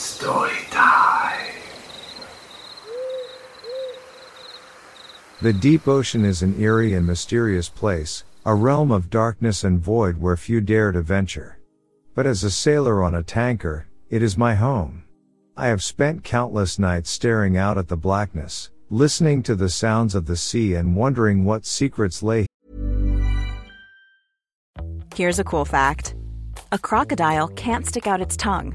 Story time. The deep ocean is an eerie and mysterious place, a realm of darkness and void where few dare to venture. But as a sailor on a tanker, it is my home. I have spent countless nights staring out at the blackness, listening to the sounds of the sea and wondering what secrets lay. Here's a cool fact a crocodile can't stick out its tongue.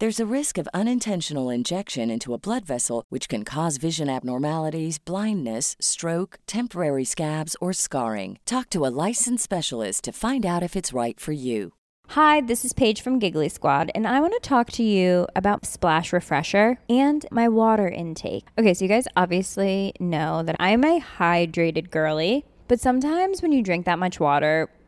There's a risk of unintentional injection into a blood vessel, which can cause vision abnormalities, blindness, stroke, temporary scabs, or scarring. Talk to a licensed specialist to find out if it's right for you. Hi, this is Paige from Giggly Squad, and I want to talk to you about Splash Refresher and my water intake. Okay, so you guys obviously know that I'm a hydrated girly, but sometimes when you drink that much water,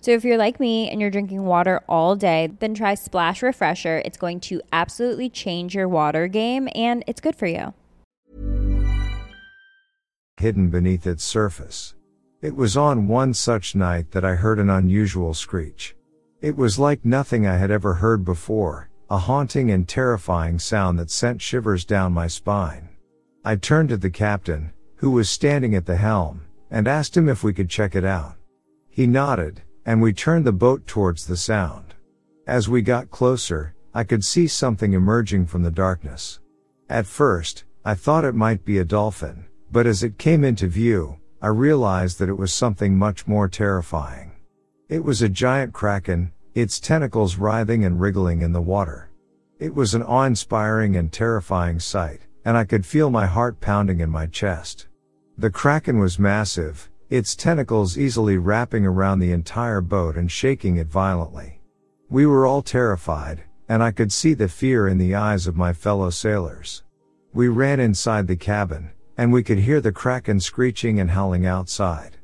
So if you're like me and you're drinking water all day, then try Splash Refresher. It's going to absolutely change your water game and it's good for you. hidden beneath its surface. It was on one such night that I heard an unusual screech. It was like nothing I had ever heard before, a haunting and terrifying sound that sent shivers down my spine. I turned to the captain, who was standing at the helm, and asked him if we could check it out. He nodded, and we turned the boat towards the sound. As we got closer, I could see something emerging from the darkness. At first, I thought it might be a dolphin, but as it came into view, I realized that it was something much more terrifying. It was a giant kraken, its tentacles writhing and wriggling in the water. It was an awe-inspiring and terrifying sight, and I could feel my heart pounding in my chest. The Kraken was massive, its tentacles easily wrapping around the entire boat and shaking it violently. We were all terrified, and I could see the fear in the eyes of my fellow sailors. We ran inside the cabin, and we could hear the Kraken screeching and howling outside.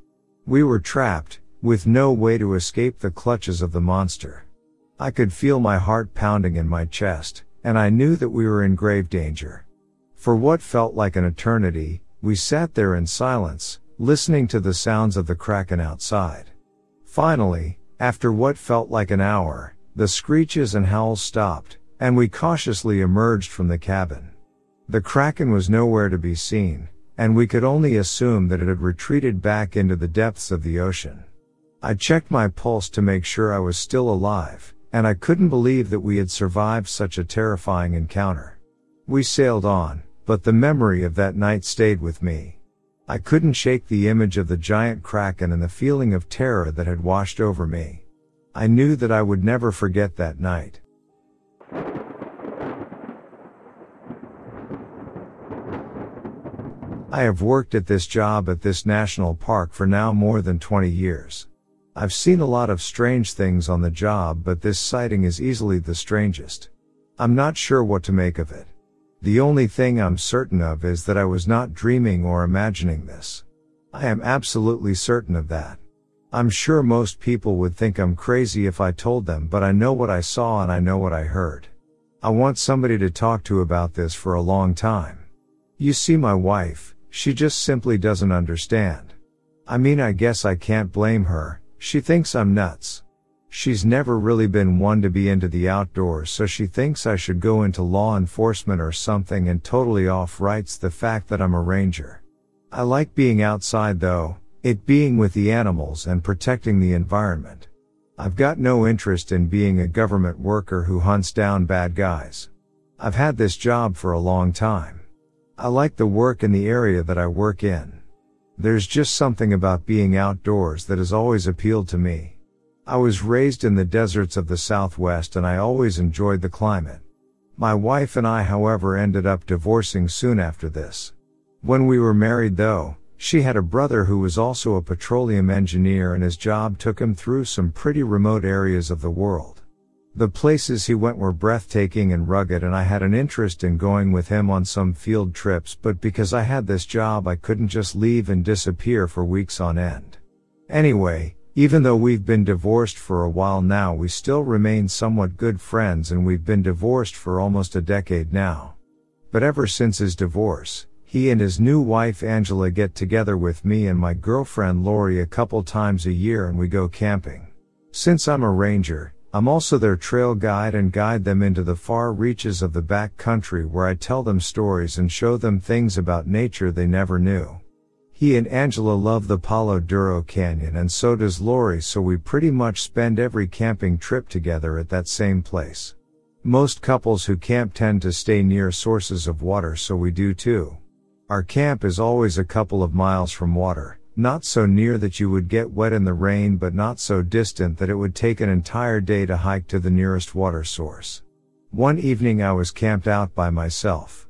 We were trapped, with no way to escape the clutches of the monster. I could feel my heart pounding in my chest, and I knew that we were in grave danger. For what felt like an eternity, we sat there in silence, listening to the sounds of the Kraken outside. Finally, after what felt like an hour, the screeches and howls stopped, and we cautiously emerged from the cabin. The Kraken was nowhere to be seen, and we could only assume that it had retreated back into the depths of the ocean. I checked my pulse to make sure I was still alive, and I couldn't believe that we had survived such a terrifying encounter. We sailed on, but the memory of that night stayed with me. I couldn't shake the image of the giant kraken and the feeling of terror that had washed over me. I knew that I would never forget that night. I have worked at this job at this national park for now more than 20 years. I've seen a lot of strange things on the job, but this sighting is easily the strangest. I'm not sure what to make of it. The only thing I'm certain of is that I was not dreaming or imagining this. I am absolutely certain of that. I'm sure most people would think I'm crazy if I told them, but I know what I saw and I know what I heard. I want somebody to talk to about this for a long time. You see my wife, she just simply doesn't understand. I mean, I guess I can't blame her, she thinks I'm nuts. She's never really been one to be into the outdoors, so she thinks I should go into law enforcement or something and totally off writes the fact that I'm a ranger. I like being outside though, it being with the animals and protecting the environment. I've got no interest in being a government worker who hunts down bad guys. I've had this job for a long time. I like the work in the area that I work in. There's just something about being outdoors that has always appealed to me. I was raised in the deserts of the Southwest and I always enjoyed the climate. My wife and I, however, ended up divorcing soon after this. When we were married though, she had a brother who was also a petroleum engineer and his job took him through some pretty remote areas of the world. The places he went were breathtaking and rugged and I had an interest in going with him on some field trips but because I had this job I couldn't just leave and disappear for weeks on end. Anyway, even though we've been divorced for a while now we still remain somewhat good friends and we've been divorced for almost a decade now. But ever since his divorce, he and his new wife Angela get together with me and my girlfriend Lori a couple times a year and we go camping. Since I'm a ranger, I'm also their trail guide and guide them into the far reaches of the back country where I tell them stories and show them things about nature they never knew. He and Angela love the Palo Duro Canyon and so does Lori so we pretty much spend every camping trip together at that same place. Most couples who camp tend to stay near sources of water so we do too. Our camp is always a couple of miles from water, not so near that you would get wet in the rain but not so distant that it would take an entire day to hike to the nearest water source. One evening I was camped out by myself.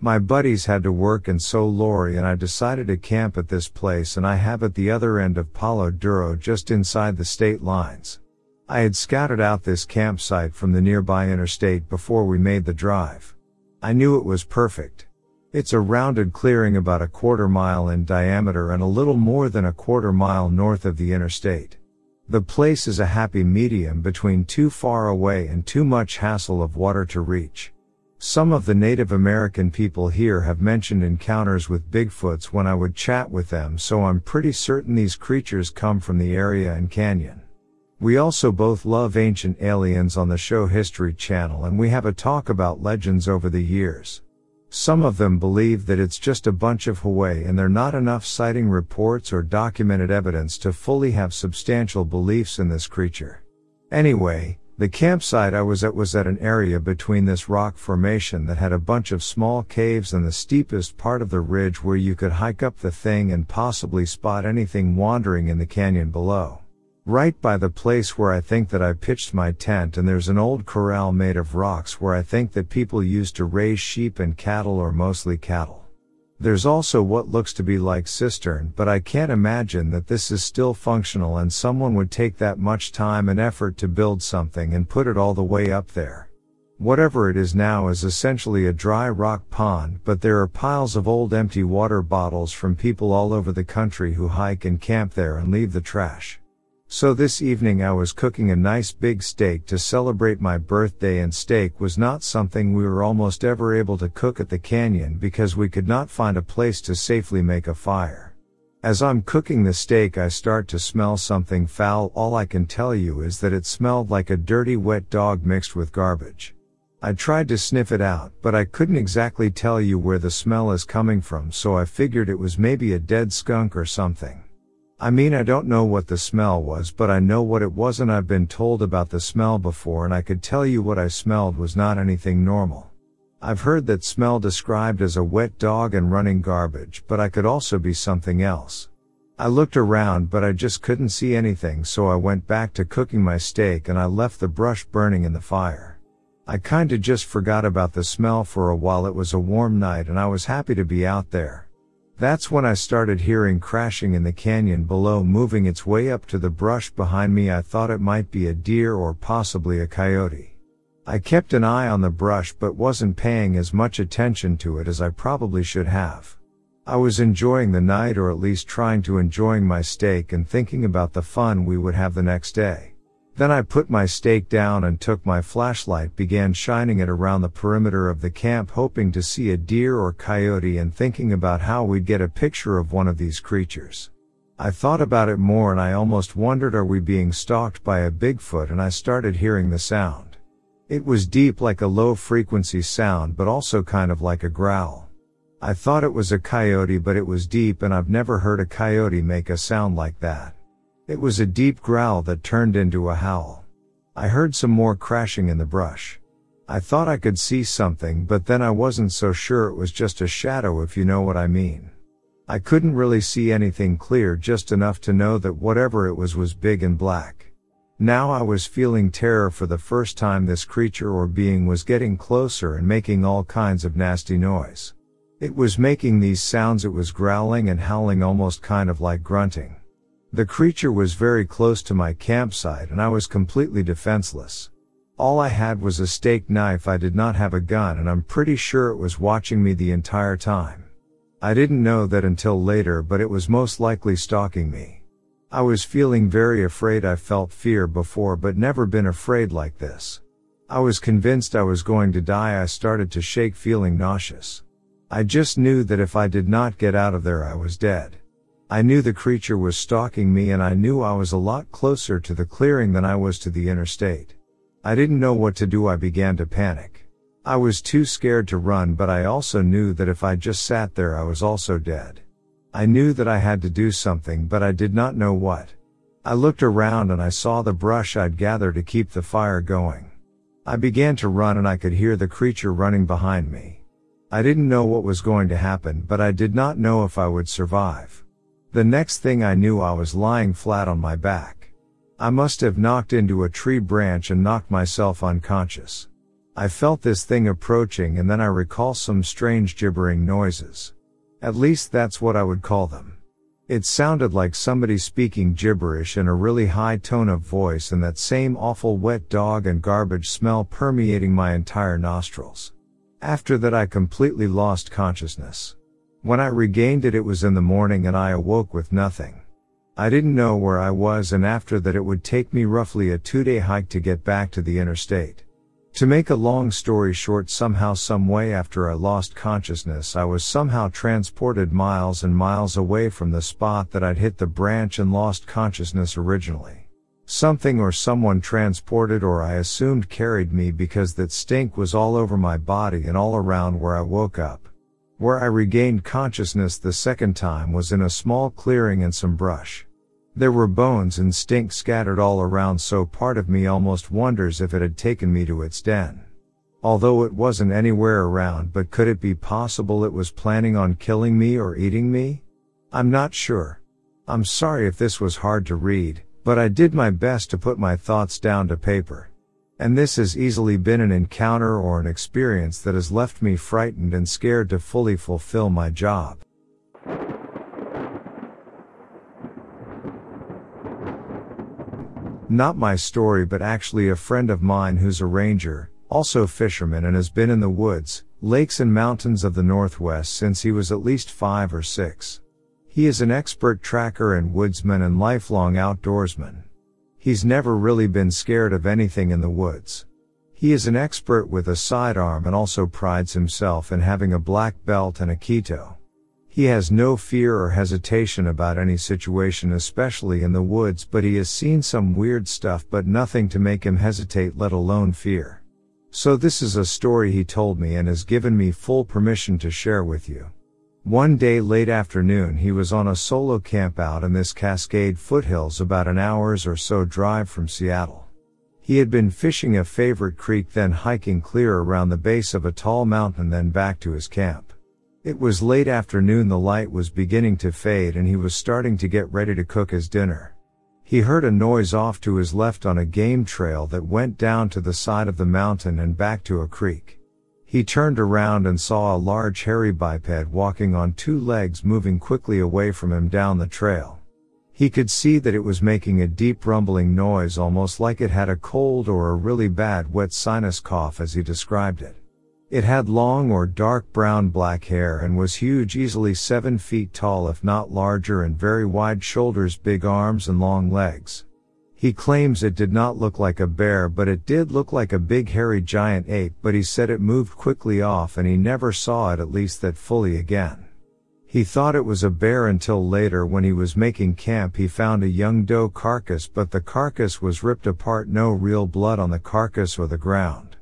My buddies had to work and so Lori and I decided to camp at this place and I have at the other end of Palo Duro just inside the state lines. I had scouted out this campsite from the nearby interstate before we made the drive. I knew it was perfect. It's a rounded clearing about a quarter mile in diameter and a little more than a quarter mile north of the interstate. The place is a happy medium between too far away and too much hassle of water to reach. Some of the Native American people here have mentioned encounters with Bigfoots when I would chat with them so I'm pretty certain these creatures come from the area and canyon. We also both love ancient aliens on the show History Channel and we have a talk about legends over the years. Some of them believe that it's just a bunch of Hawaii and there are not enough sighting reports or documented evidence to fully have substantial beliefs in this creature. Anyway, the campsite I was at was at an area between this rock formation that had a bunch of small caves and the steepest part of the ridge where you could hike up the thing and possibly spot anything wandering in the canyon below. Right by the place where I think that I pitched my tent and there's an old corral made of rocks where I think that people used to raise sheep and cattle or mostly cattle. There's also what looks to be like cistern, but I can't imagine that this is still functional and someone would take that much time and effort to build something and put it all the way up there. Whatever it is now is essentially a dry rock pond, but there are piles of old empty water bottles from people all over the country who hike and camp there and leave the trash. So this evening I was cooking a nice big steak to celebrate my birthday and steak was not something we were almost ever able to cook at the canyon because we could not find a place to safely make a fire. As I'm cooking the steak I start to smell something foul all I can tell you is that it smelled like a dirty wet dog mixed with garbage. I tried to sniff it out, but I couldn't exactly tell you where the smell is coming from so I figured it was maybe a dead skunk or something. I mean, I don't know what the smell was, but I know what it was and I've been told about the smell before and I could tell you what I smelled was not anything normal. I've heard that smell described as a wet dog and running garbage, but I could also be something else. I looked around, but I just couldn't see anything, so I went back to cooking my steak and I left the brush burning in the fire. I kinda just forgot about the smell for a while. It was a warm night and I was happy to be out there. That's when I started hearing crashing in the canyon below moving its way up to the brush behind me. I thought it might be a deer or possibly a coyote. I kept an eye on the brush but wasn't paying as much attention to it as I probably should have. I was enjoying the night or at least trying to enjoying my steak and thinking about the fun we would have the next day. Then I put my stake down and took my flashlight began shining it around the perimeter of the camp hoping to see a deer or coyote and thinking about how we'd get a picture of one of these creatures. I thought about it more and I almost wondered are we being stalked by a Bigfoot and I started hearing the sound. It was deep like a low frequency sound but also kind of like a growl. I thought it was a coyote but it was deep and I've never heard a coyote make a sound like that. It was a deep growl that turned into a howl. I heard some more crashing in the brush. I thought I could see something, but then I wasn't so sure it was just a shadow if you know what I mean. I couldn't really see anything clear just enough to know that whatever it was was big and black. Now I was feeling terror for the first time this creature or being was getting closer and making all kinds of nasty noise. It was making these sounds it was growling and howling almost kind of like grunting. The creature was very close to my campsite and I was completely defenseless. All I had was a steak knife. I did not have a gun and I'm pretty sure it was watching me the entire time. I didn't know that until later, but it was most likely stalking me. I was feeling very afraid. I felt fear before, but never been afraid like this. I was convinced I was going to die. I started to shake feeling nauseous. I just knew that if I did not get out of there, I was dead. I knew the creature was stalking me and I knew I was a lot closer to the clearing than I was to the interstate. I didn't know what to do. I began to panic. I was too scared to run, but I also knew that if I just sat there, I was also dead. I knew that I had to do something, but I did not know what. I looked around and I saw the brush I'd gather to keep the fire going. I began to run and I could hear the creature running behind me. I didn't know what was going to happen, but I did not know if I would survive. The next thing I knew I was lying flat on my back. I must have knocked into a tree branch and knocked myself unconscious. I felt this thing approaching and then I recall some strange gibbering noises. At least that's what I would call them. It sounded like somebody speaking gibberish in a really high tone of voice and that same awful wet dog and garbage smell permeating my entire nostrils. After that I completely lost consciousness. When I regained it, it was in the morning and I awoke with nothing. I didn't know where I was and after that it would take me roughly a two day hike to get back to the interstate. To make a long story short, somehow, some way after I lost consciousness, I was somehow transported miles and miles away from the spot that I'd hit the branch and lost consciousness originally. Something or someone transported or I assumed carried me because that stink was all over my body and all around where I woke up. Where I regained consciousness the second time was in a small clearing and some brush. There were bones and stink scattered all around so part of me almost wonders if it had taken me to its den. Although it wasn't anywhere around but could it be possible it was planning on killing me or eating me? I'm not sure. I'm sorry if this was hard to read, But I did my best to put my thoughts down to paper. And this has easily been an encounter or an experience that has left me frightened and scared to fully fulfill my job. Not my story, but actually a friend of mine who's a ranger, also fisherman and has been in the woods, lakes and mountains of the Northwest since he was at least five or six. He is an expert tracker and woodsman and lifelong outdoorsman. He's never really been scared of anything in the woods. He is an expert with a sidearm and also prides himself in having a black belt and aikido. He has no fear or hesitation about any situation, especially in the woods, but he has seen some weird stuff, but nothing to make him hesitate, let alone fear. So this is a story he told me and has given me full permission to share with you. One day late afternoon he was on a solo camp out in this Cascade foothills about an hour's or so drive from Seattle. He had been fishing a favorite creek then hiking clear around the base of a tall mountain then back to his camp. It was late afternoon the light was beginning to fade and he was starting to get ready to cook his dinner. He heard a noise off to his left on a game trail that went down to the side of the mountain and back to a creek. He turned around and saw a large hairy biped walking on two legs moving quickly away from him down the trail. He could see that it was making a deep rumbling noise almost like it had a cold or a really bad wet sinus cough as he described it. It had long or dark brown black hair and was huge easily seven feet tall if not larger and very wide shoulders big arms and long legs. He claims it did not look like a bear, but it did look like a big hairy giant ape, but he said it moved quickly off and he never saw it at least that fully again. He thought it was a bear until later when he was making camp he found a young doe carcass but the carcass was ripped apart no real blood on the carcass or the ground.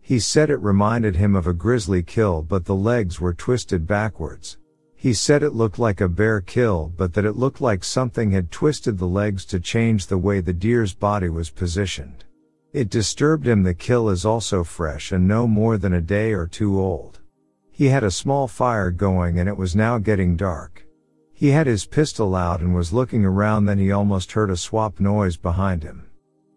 He said it reminded him of a grizzly kill but the legs were twisted backwards. He said it looked like a bear kill, but that it looked like something had twisted the legs to change the way the deer's body was positioned. It disturbed him the kill is also fresh and no more than a day or two old. He had a small fire going and it was now getting dark. He had his pistol out and was looking around then he almost heard a swap noise behind him.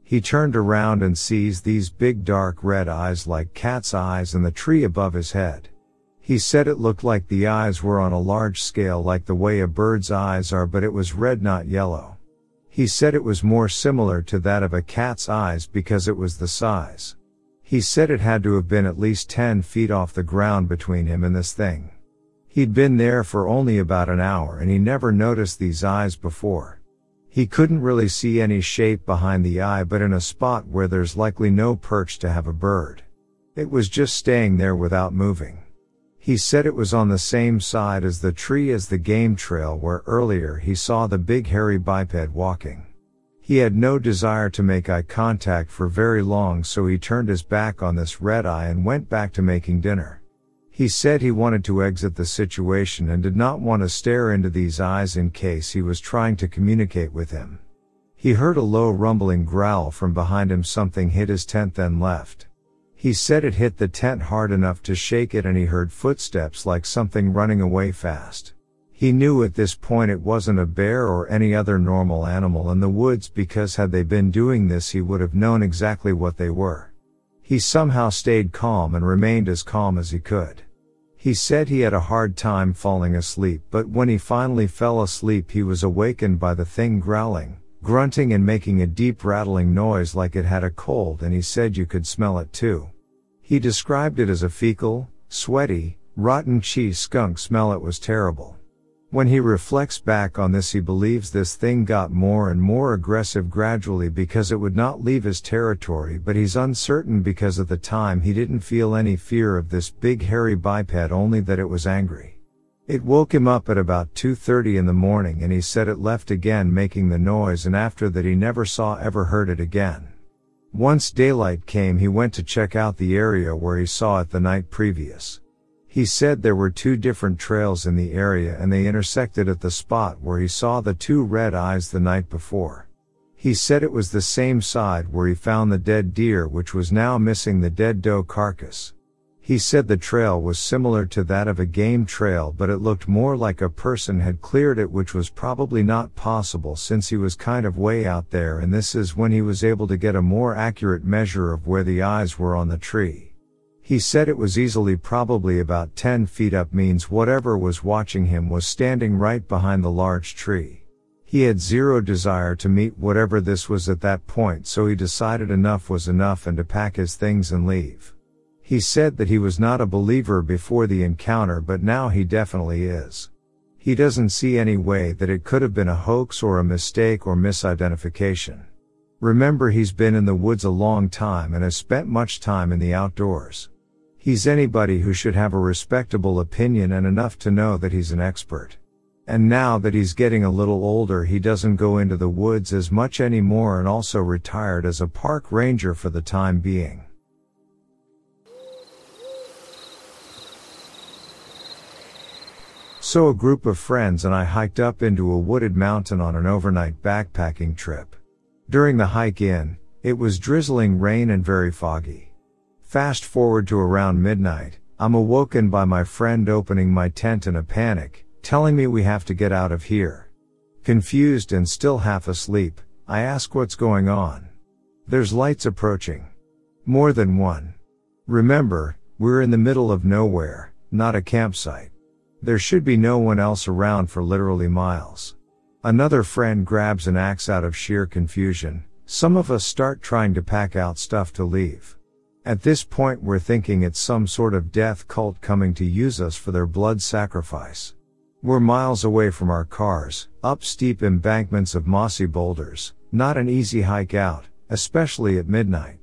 He turned around and sees these big dark red eyes like cat's eyes in the tree above his head. He said it looked like the eyes were on a large scale like the way a bird's eyes are but it was red not yellow. He said it was more similar to that of a cat's eyes because it was the size. He said it had to have been at least 10 feet off the ground between him and this thing. He'd been there for only about an hour and he never noticed these eyes before. He couldn't really see any shape behind the eye but in a spot where there's likely no perch to have a bird. It was just staying there without moving. He said it was on the same side as the tree as the game trail where earlier he saw the big hairy biped walking. He had no desire to make eye contact for very long so he turned his back on this red eye and went back to making dinner. He said he wanted to exit the situation and did not want to stare into these eyes in case he was trying to communicate with him. He heard a low rumbling growl from behind him something hit his tent then left. He said it hit the tent hard enough to shake it and he heard footsteps like something running away fast. He knew at this point it wasn't a bear or any other normal animal in the woods because had they been doing this he would have known exactly what they were. He somehow stayed calm and remained as calm as he could. He said he had a hard time falling asleep, but when he finally fell asleep he was awakened by the thing growling, grunting and making a deep rattling noise like it had a cold and he said you could smell it too. He described it as a fecal, sweaty, rotten cheese skunk smell. It was terrible. When he reflects back on this, he believes this thing got more and more aggressive gradually because it would not leave his territory, but he's uncertain because at the time he didn't feel any fear of this big hairy biped, only that it was angry. It woke him up at about 2.30 in the morning and he said it left again making the noise and after that he never saw ever heard it again. Once daylight came he went to check out the area where he saw it the night previous. He said there were two different trails in the area and they intersected at the spot where he saw the two red eyes the night before. He said it was the same side where he found the dead deer which was now missing the dead doe carcass. He said the trail was similar to that of a game trail, but it looked more like a person had cleared it, which was probably not possible since he was kind of way out there, and this is when he was able to get a more accurate measure of where the eyes were on the tree. He said it was easily probably about 10 feet up means whatever was watching him was standing right behind the large tree. He had zero desire to meet whatever this was at that point, so he decided enough was enough and to pack his things and leave. He said that he was not a believer before the encounter, but now he definitely is. He doesn't see any way that it could have been a hoax or a mistake or misidentification. Remember he's been in the woods a long time and has spent much time in the outdoors. He's anybody who should have a respectable opinion and enough to know that he's an expert. And now that he's getting a little older, he doesn't go into the woods as much anymore and also retired as a park ranger for the time being. So a group of friends and I hiked up into a wooded mountain on an overnight backpacking trip. During the hike in, it was drizzling rain and very foggy. Fast forward to around midnight, I'm awoken by my friend opening my tent in a panic, telling me we have to get out of here. Confused and still half asleep, I ask what's going on. There's lights approaching. More than one. Remember, we're in the middle of nowhere, not a campsite. There should be no one else around for literally miles. Another friend grabs an axe out of sheer confusion. Some of us start trying to pack out stuff to leave. At this point we're thinking it's some sort of death cult coming to use us for their blood sacrifice. We're miles away from our cars, up steep embankments of mossy boulders, not an easy hike out, especially at midnight.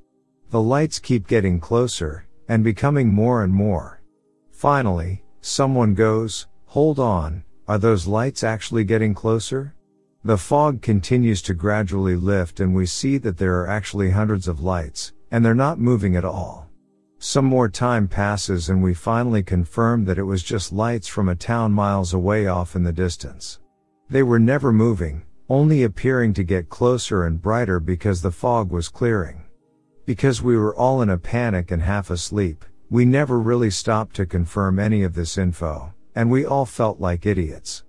The lights keep getting closer, and becoming more and more. Finally, Someone goes, hold on, are those lights actually getting closer? The fog continues to gradually lift and we see that there are actually hundreds of lights, and they're not moving at all. Some more time passes and we finally confirm that it was just lights from a town miles away off in the distance. They were never moving, only appearing to get closer and brighter because the fog was clearing. Because we were all in a panic and half asleep, we never really stopped to confirm any of this info, and we all felt like idiots.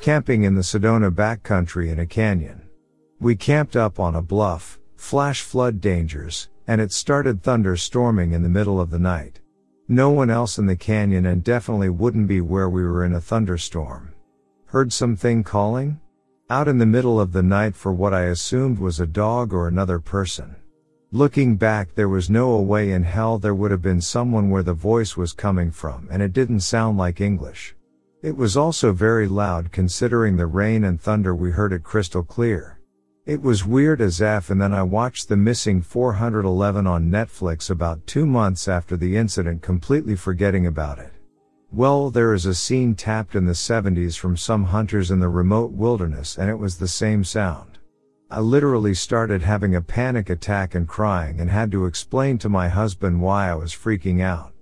Camping in the Sedona backcountry in a canyon. We camped up on a bluff, flash flood dangers, and it started thunderstorming in the middle of the night. No one else in the canyon and definitely wouldn't be where we were in a thunderstorm. Heard something calling? Out in the middle of the night for what I assumed was a dog or another person. Looking back, there was no way in hell there would have been someone where the voice was coming from, and it didn't sound like English. It was also very loud considering the rain and thunder we heard it crystal clear. It was weird as F and then I watched The Missing 411 on Netflix about two months after the incident completely forgetting about it. Well, there is a scene tapped in the 70s from some hunters in the remote wilderness and it was the same sound. I literally started having a panic attack and crying and had to explain to my husband why I was freaking out.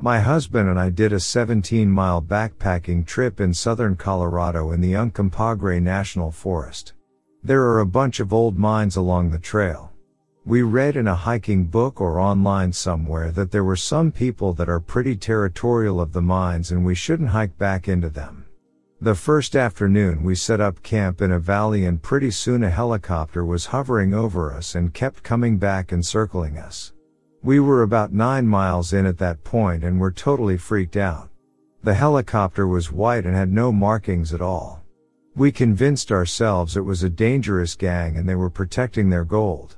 My husband and I did a 17 mile backpacking trip in southern Colorado in the Uncompahgre National Forest. There are a bunch of old mines along the trail. We read in a hiking book or online somewhere that there were some people that are pretty territorial of the mines and we shouldn't hike back into them. The first afternoon we set up camp in a valley and pretty soon a helicopter was hovering over us and kept coming back and circling us. We were about nine miles in at that point and were totally freaked out. The helicopter was white and had no markings at all. We convinced ourselves it was a dangerous gang and they were protecting their gold.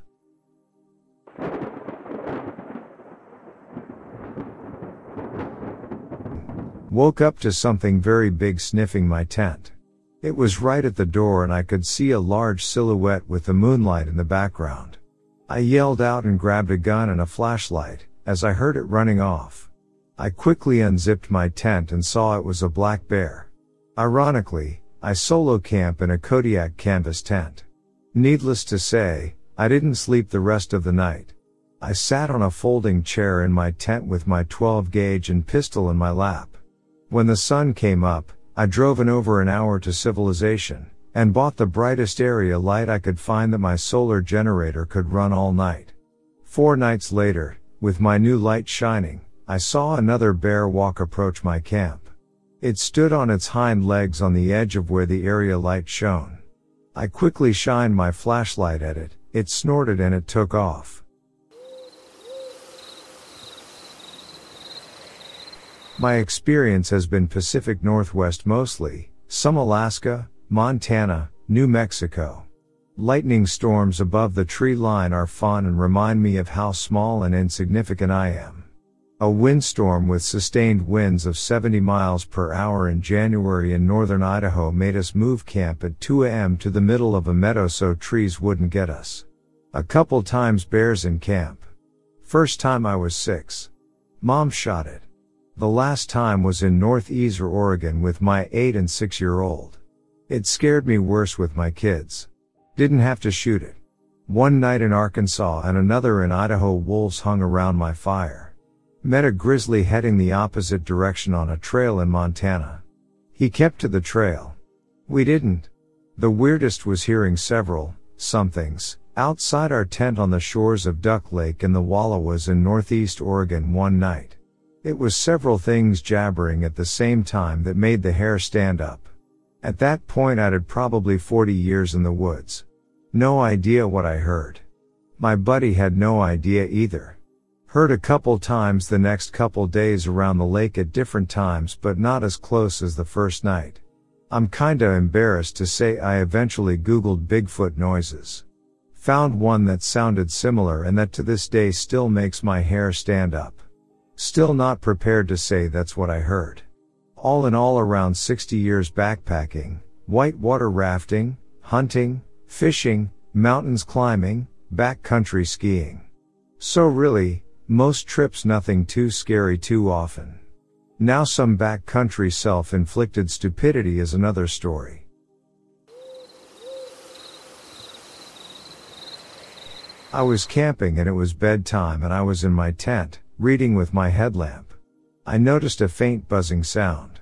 Woke up to something very big sniffing my tent. It was right at the door and I could see a large silhouette with the moonlight in the background. I yelled out and grabbed a gun and a flashlight, as I heard it running off. I quickly unzipped my tent and saw it was a black bear. Ironically, I solo camp in a Kodiak canvas tent. Needless to say, I didn't sleep the rest of the night. I sat on a folding chair in my tent with my 12 gauge and pistol in my lap. When the sun came up, I drove in over an hour to civilization, and bought the brightest area light I could find that my solar generator could run all night. Four nights later, with my new light shining, I saw another bear walk approach my camp. It stood on its hind legs on the edge of where the area light shone. I quickly shined my flashlight at it, it snorted and it took off. My experience has been Pacific Northwest mostly, some Alaska, Montana, New Mexico. Lightning storms above the tree line are fun and remind me of how small and insignificant I am. A windstorm with sustained winds of 70 miles per hour in January in northern Idaho made us move camp at 2 a.m. to the middle of a meadow so trees wouldn't get us. A couple times bears in camp. First time I was six. Mom shot it. The last time was in North Easer, Oregon with my 8 and 6 year old. It scared me worse with my kids. Didn't have to shoot it. One night in Arkansas and another in Idaho wolves hung around my fire. Met a grizzly heading the opposite direction on a trail in Montana. He kept to the trail. We didn't. The weirdest was hearing several, somethings, outside our tent on the shores of Duck Lake in the Wallowas in northeast Oregon one night. It was several things jabbering at the same time that made the hair stand up. At that point I'd had probably 40 years in the woods. No idea what I heard. My buddy had no idea either. Heard a couple times the next couple days around the lake at different times but not as close as the first night. I'm kinda embarrassed to say I eventually googled Bigfoot noises. Found one that sounded similar and that to this day still makes my hair stand up. Still not prepared to say that's what I heard. All in all around 60 years backpacking, whitewater rafting, hunting, fishing, mountains climbing, backcountry skiing. So really, most trips nothing too scary too often. Now some backcountry self-inflicted stupidity is another story. I was camping and it was bedtime and I was in my tent, reading with my headlamp. I noticed a faint buzzing sound.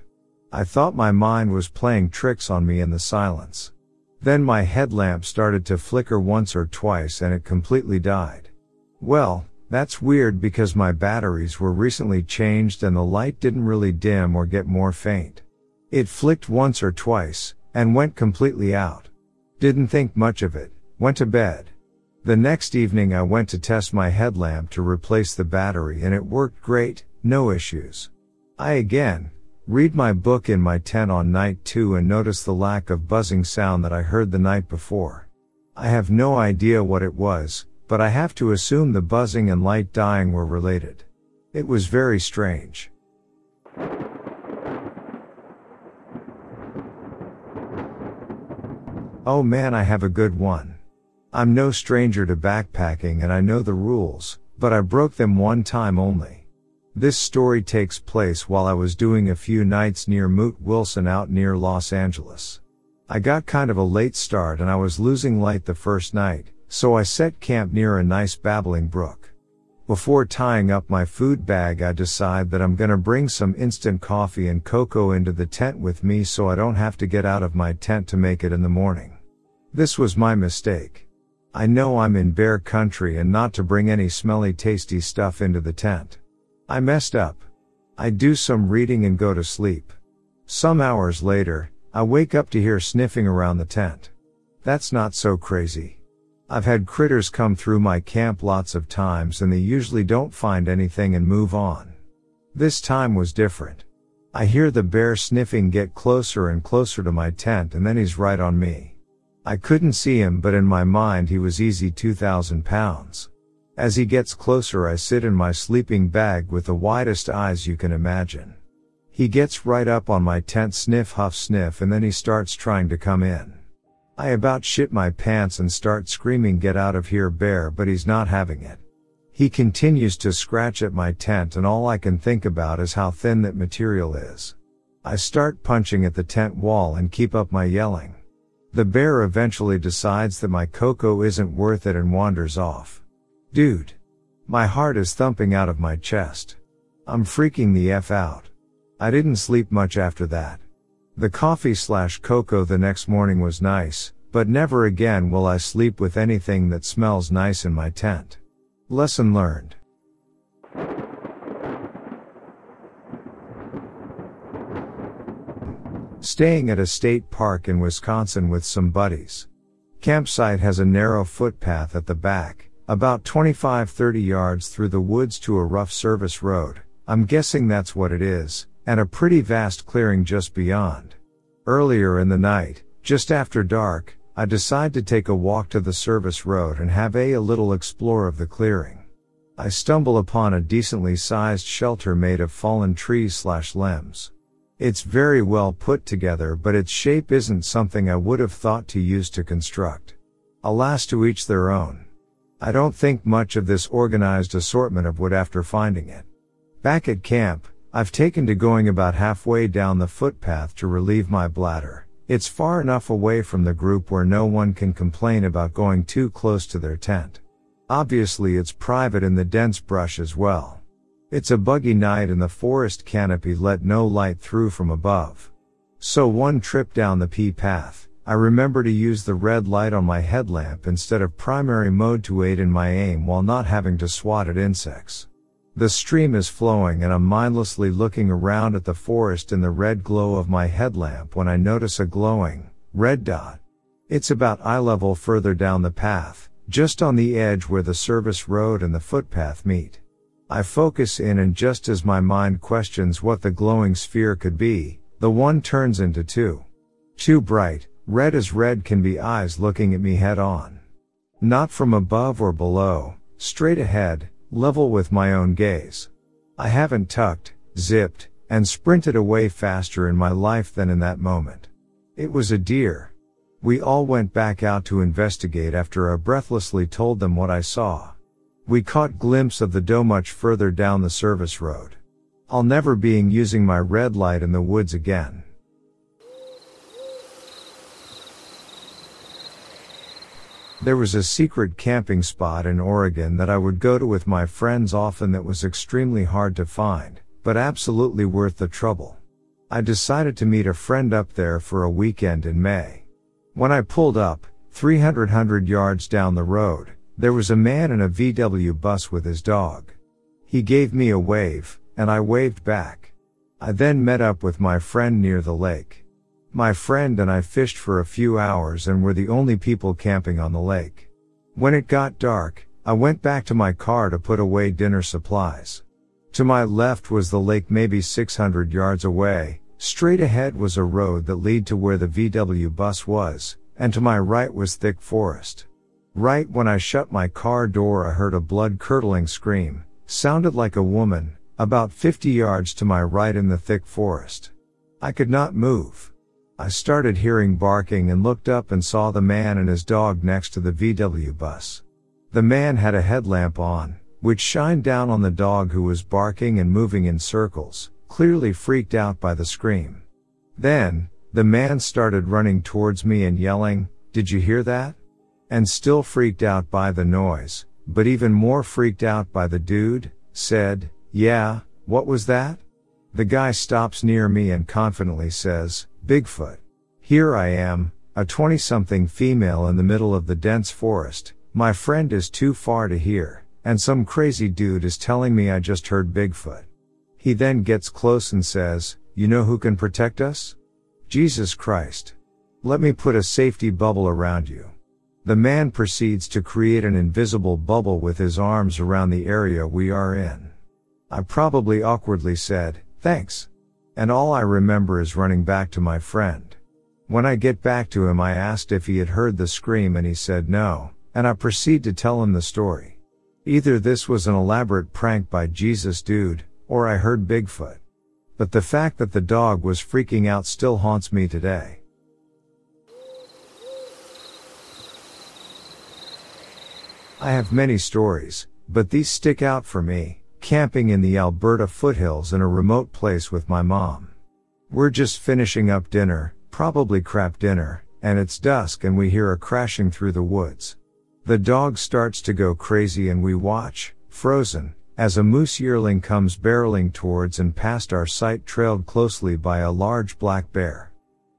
I thought my mind was playing tricks on me in the silence. Then my headlamp started to flicker once or twice and it completely died. Well, that's weird because my batteries were recently changed and the light didn't really dim or get more faint. It flicked once or twice, and went completely out. Didn't think much of it, went to bed. The next evening I went to test my headlamp to replace the battery and it worked great, no issues. I again, read my book in my tent on night two and notice the lack of buzzing sound that I heard the night before. I have no idea what it was, but I have to assume the buzzing and light dying were related. It was very strange. Oh man, I have a good one. I'm no stranger to backpacking and I know the rules, but I broke them one time only. This story takes place while I was doing a few nights near Mount Wilson out near Los Angeles. I got kind of a late start and I was losing light the first night, so I set camp near a nice babbling brook. Before tying up my food bag, I decide that I'm gonna bring some instant coffee and cocoa into the tent with me so I don't have to get out of my tent to make it in the morning. This was my mistake. I know I'm in bear country and not to bring any smelly tasty stuff into the tent. I messed up. I do some reading and go to sleep. Some hours later, I wake up to hear sniffing around the tent. That's not so crazy. I've had critters come through my camp lots of times and they usually don't find anything and move on. This time was different. I hear the bear sniffing get closer and closer to my tent and then he's right on me. I couldn't see him, but in my mind he was easy 2000 pounds. As he gets closer, I sit in my sleeping bag with the widest eyes you can imagine. He gets right up on my tent sniff huff sniff and then he starts trying to come in. I about shit my pants and start screaming get out of here bear but he's not having it. He continues to scratch at my tent and all I can think about is how thin that material is. I start punching at the tent wall and keep up my yelling. The bear eventually decides that my cocoa isn't worth it and wanders off. Dude. My heart is thumping out of my chest. I'm freaking the F out. I didn't sleep much after that. The coffee slash cocoa the next morning was nice, but never again will I sleep with anything that smells nice in my tent. Lesson learned. Staying at a state park in Wisconsin with some buddies. Campsite has a narrow footpath at the back, about 25-30 yards through the woods to a rough service road. I'm guessing that's what it is, and a pretty vast clearing just beyond. Earlier in the night, just after dark, I decide to take a walk to the service road and have a, a little explore of the clearing. I stumble upon a decently sized shelter made of fallen trees slash limbs. It's very well put together but its shape isn't something I would have thought to use to construct. Alas to each their own. I don't think much of this organized assortment of wood after finding it. Back at camp, I've taken to going about halfway down the footpath to relieve my bladder. It's far enough away from the group where no one can complain about going too close to their tent. Obviously it's private in the dense brush as well. It's a buggy night and the forest canopy let no light through from above. So one trip down the P path, I remember to use the red light on my headlamp instead of primary mode to aid in my aim while not having to swat at insects. The stream is flowing and I'm mindlessly looking around at the forest in the red glow of my headlamp when I notice a glowing, red dot. It's about eye level further down the path, just on the edge where the service road and the footpath meet. I focus in and just as my mind questions what the glowing sphere could be, the one turns into two. Too bright, red as red can be eyes looking at me head on. Not from above or below, straight ahead, level with my own gaze. I haven't tucked, zipped, and sprinted away faster in my life than in that moment. It was a deer. We all went back out to investigate after I breathlessly told them what I saw. We caught glimpse of the doe much further down the service road. I'll never being using my red light in the woods again. There was a secret camping spot in Oregon that I would go to with my friends often that was extremely hard to find, but absolutely worth the trouble. I decided to meet a friend up there for a weekend in May. When I pulled up, 300 yards down the road, there was a man in a VW bus with his dog. He gave me a wave, and I waved back. I then met up with my friend near the lake. My friend and I fished for a few hours and were the only people camping on the lake. When it got dark, I went back to my car to put away dinner supplies. To my left was the lake maybe 600 yards away, Straight ahead was a road that led to where the VW bus was, and to my right was thick forest. Right when I shut my car door I heard a blood curdling scream, sounded like a woman, about 50 yards to my right in the thick forest. I could not move. I started hearing barking and looked up and saw the man and his dog next to the VW bus. The man had a headlamp on, which shined down on the dog who was barking and moving in circles, clearly freaked out by the scream. Then, the man started running towards me and yelling, did you hear that? And still freaked out by the noise, but even more freaked out by the dude, said, yeah, what was that? The guy stops near me and confidently says, Bigfoot. Here I am, a 20 something female in the middle of the dense forest. My friend is too far to hear, and some crazy dude is telling me I just heard Bigfoot. He then gets close and says, You know who can protect us? Jesus Christ. Let me put a safety bubble around you. The man proceeds to create an invisible bubble with his arms around the area we are in. I probably awkwardly said, Thanks. And all I remember is running back to my friend. When I get back to him, I asked if he had heard the scream and he said no, and I proceed to tell him the story. Either this was an elaborate prank by Jesus dude, or I heard Bigfoot. But the fact that the dog was freaking out still haunts me today. I have many stories, but these stick out for me, camping in the Alberta foothills in a remote place with my mom. We're just finishing up dinner, probably crap dinner, and it's dusk and we hear a crashing through the woods. The dog starts to go crazy and we watch, frozen, as a moose yearling comes barreling towards and past our sight trailed closely by a large black bear.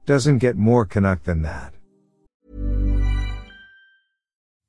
Doesn't get more Canuck than that.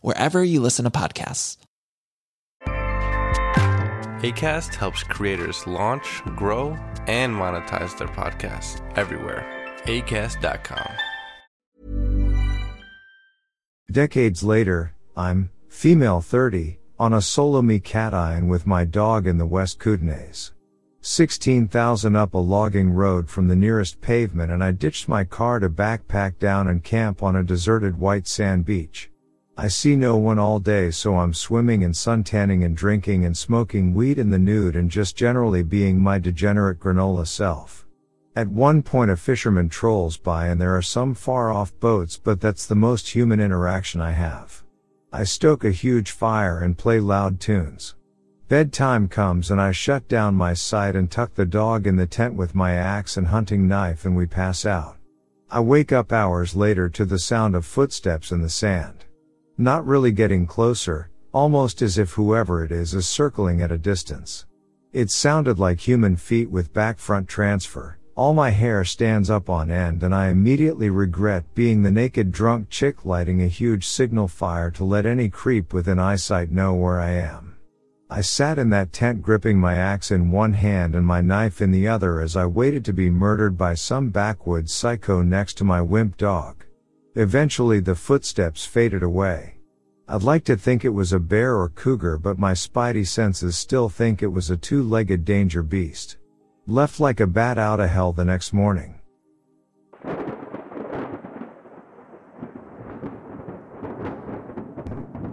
wherever you listen to podcasts. ACAST helps creators launch, grow, and monetize their podcasts everywhere. ACAST.com. Decades later, I'm, female 30, on a solo me cat island with my dog in the West Kootenays. 16,000 up a logging road from the nearest pavement and I ditched my car to backpack down and camp on a deserted white sand beach. I see no one all day so I'm swimming and suntanning and drinking and smoking weed in the nude and just generally being my degenerate granola self. At one point a fisherman trolls by and there are some far off boats but that's the most human interaction I have. I stoke a huge fire and play loud tunes. Bedtime comes and I shut down my sight and tuck the dog in the tent with my axe and hunting knife and we pass out. I wake up hours later to the sound of footsteps in the sand. Not really getting closer, almost as if whoever it is is circling at a distance. It sounded like human feet with back front transfer. All my hair stands up on end and I immediately regret being the naked drunk chick lighting a huge signal fire to let any creep within eyesight know where I am. I sat in that tent gripping my axe in one hand and my knife in the other as I waited to be murdered by some backwoods psycho next to my wimp dog. Eventually the footsteps faded away. I'd like to think it was a bear or cougar but my spidey senses still think it was a two-legged danger beast. Left like a bat out of hell the next morning.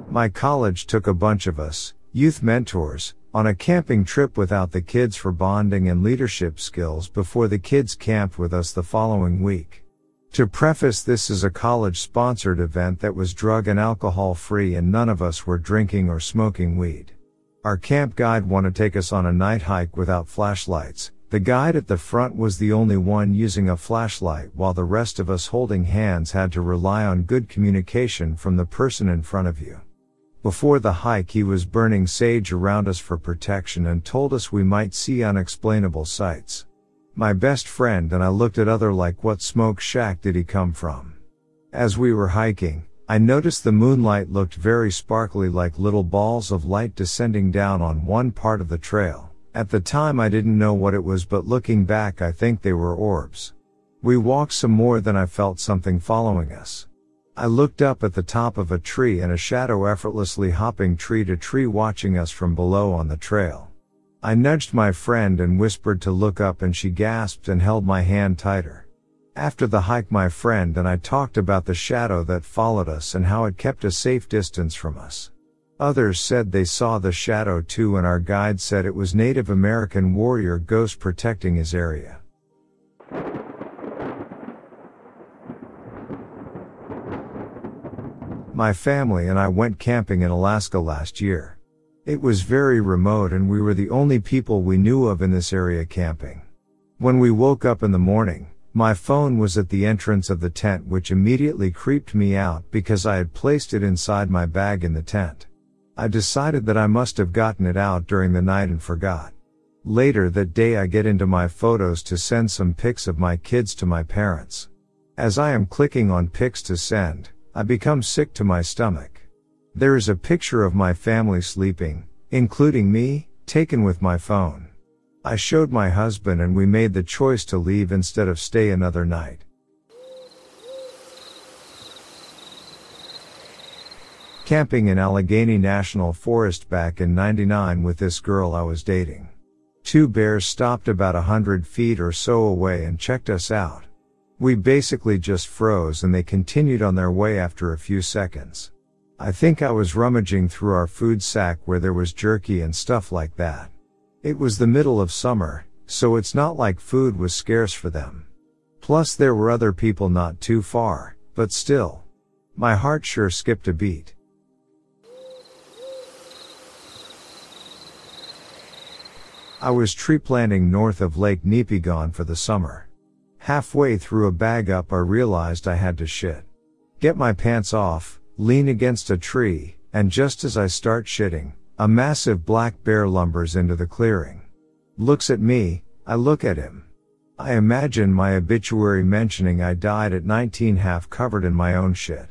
My college took a bunch of us, youth mentors, on a camping trip without the kids for bonding and leadership skills before the kids camped with us the following week. To preface this is a college sponsored event that was drug and alcohol free and none of us were drinking or smoking weed. Our camp guide wanted to take us on a night hike without flashlights. The guide at the front was the only one using a flashlight while the rest of us holding hands had to rely on good communication from the person in front of you. Before the hike he was burning sage around us for protection and told us we might see unexplainable sights. My best friend and I looked at other like what smoke shack did he come from? As we were hiking, I noticed the moonlight looked very sparkly like little balls of light descending down on one part of the trail. At the time I didn't know what it was but looking back I think they were orbs. We walked some more than I felt something following us. I looked up at the top of a tree and a shadow effortlessly hopping tree to tree watching us from below on the trail. I nudged my friend and whispered to look up and she gasped and held my hand tighter. After the hike my friend and I talked about the shadow that followed us and how it kept a safe distance from us. Others said they saw the shadow too and our guide said it was Native American warrior ghost protecting his area. My family and I went camping in Alaska last year. It was very remote and we were the only people we knew of in this area camping. When we woke up in the morning, my phone was at the entrance of the tent which immediately creeped me out because I had placed it inside my bag in the tent. I decided that I must have gotten it out during the night and forgot. Later that day I get into my photos to send some pics of my kids to my parents. As I am clicking on pics to send, I become sick to my stomach. There is a picture of my family sleeping, including me, taken with my phone. I showed my husband and we made the choice to leave instead of stay another night. Camping in Allegheny National Forest back in 99 with this girl I was dating. Two bears stopped about a hundred feet or so away and checked us out. We basically just froze and they continued on their way after a few seconds. I think I was rummaging through our food sack where there was jerky and stuff like that. It was the middle of summer, so it's not like food was scarce for them. Plus there were other people not too far, but still. My heart sure skipped a beat. I was tree planting north of Lake Nipigon for the summer. Halfway through a bag up I realized I had to shit. Get my pants off, lean against a tree, and just as I start shitting, a massive black bear lumbers into the clearing. Looks at me, I look at him. I imagine my obituary mentioning I died at 19 half covered in my own shit.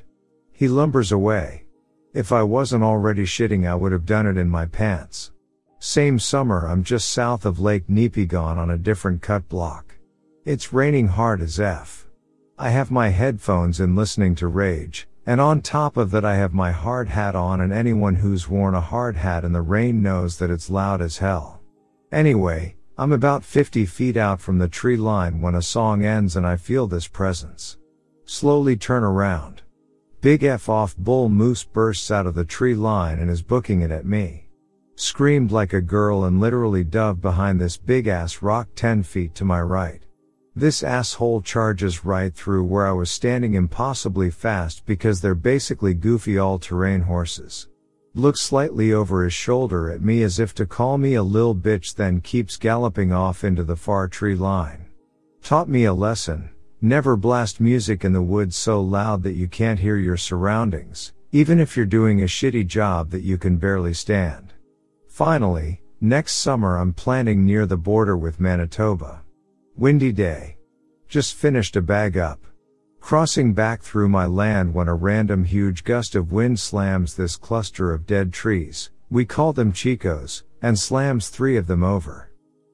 He lumbers away. If I wasn't already shitting I would have done it in my pants. Same summer I'm just south of Lake Nipigon on a different cut block. It's raining hard as F. I have my headphones in listening to Rage, and on top of that I have my hard hat on and anyone who's worn a hard hat in the rain knows that it's loud as hell. Anyway, I'm about 50 feet out from the tree line when a song ends and I feel this presence. Slowly turn around. Big F off bull moose bursts out of the tree line and is booking it at me screamed like a girl and literally dove behind this big ass rock 10 feet to my right. This asshole charges right through where I was standing impossibly fast because they're basically goofy all-terrain horses. Looks slightly over his shoulder at me as if to call me a lil bitch then keeps galloping off into the far tree line. Taught me a lesson, never blast music in the woods so loud that you can't hear your surroundings, even if you're doing a shitty job that you can barely stand. Finally, next summer I'm planning near the border with Manitoba. Windy day. Just finished a bag up. Crossing back through my land when a random huge gust of wind slams this cluster of dead trees, we call them chicots, and slams three of them over.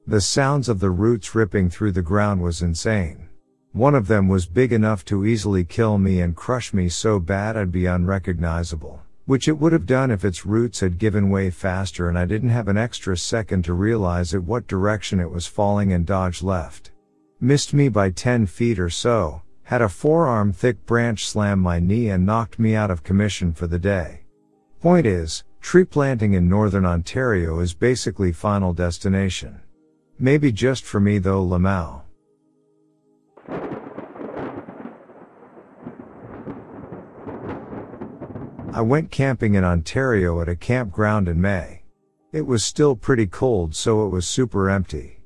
The sounds of the roots ripping through the ground was insane. One of them was big enough to easily kill me and crush me so bad I'd be unrecognizable which it would have done if its roots had given way faster and I didn't have an extra second to realize at what direction it was falling and dodge left. Missed me by 10 feet or so, had a forearm thick branch slam my knee and knocked me out of commission for the day. Point is, tree planting in northern Ontario is basically final destination. Maybe just for me though Lamau. I went camping in Ontario at a campground in May. It was still pretty cold so it was super empty.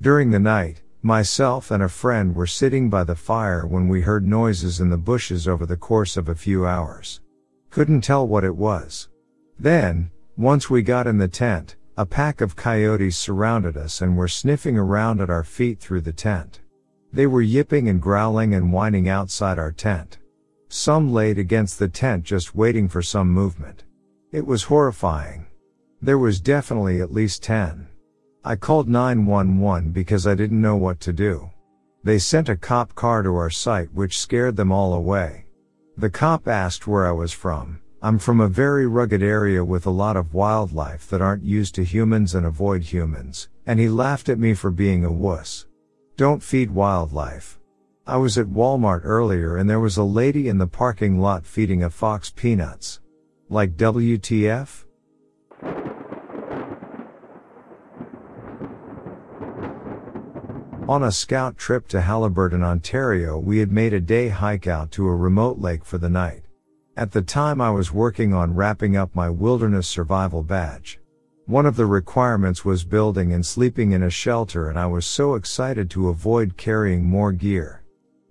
During the night, myself and a friend were sitting by the fire when we heard noises in the bushes over the course of a few hours. Couldn't tell what it was. Then, once we got in the tent, a pack of coyotes surrounded us and were sniffing around at our feet through the tent. They were yipping and growling and whining outside our tent. Some laid against the tent just waiting for some movement. It was horrifying. There was definitely at least 10. I called 911 because I didn't know what to do. They sent a cop car to our site which scared them all away. The cop asked where I was from. I'm from a very rugged area with a lot of wildlife that aren't used to humans and avoid humans, and he laughed at me for being a wuss. Don't feed wildlife. I was at Walmart earlier and there was a lady in the parking lot feeding a fox peanuts. Like WTF? On a scout trip to Haliburton, Ontario, we had made a day hike out to a remote lake for the night. At the time I was working on wrapping up my wilderness survival badge. One of the requirements was building and sleeping in a shelter and I was so excited to avoid carrying more gear.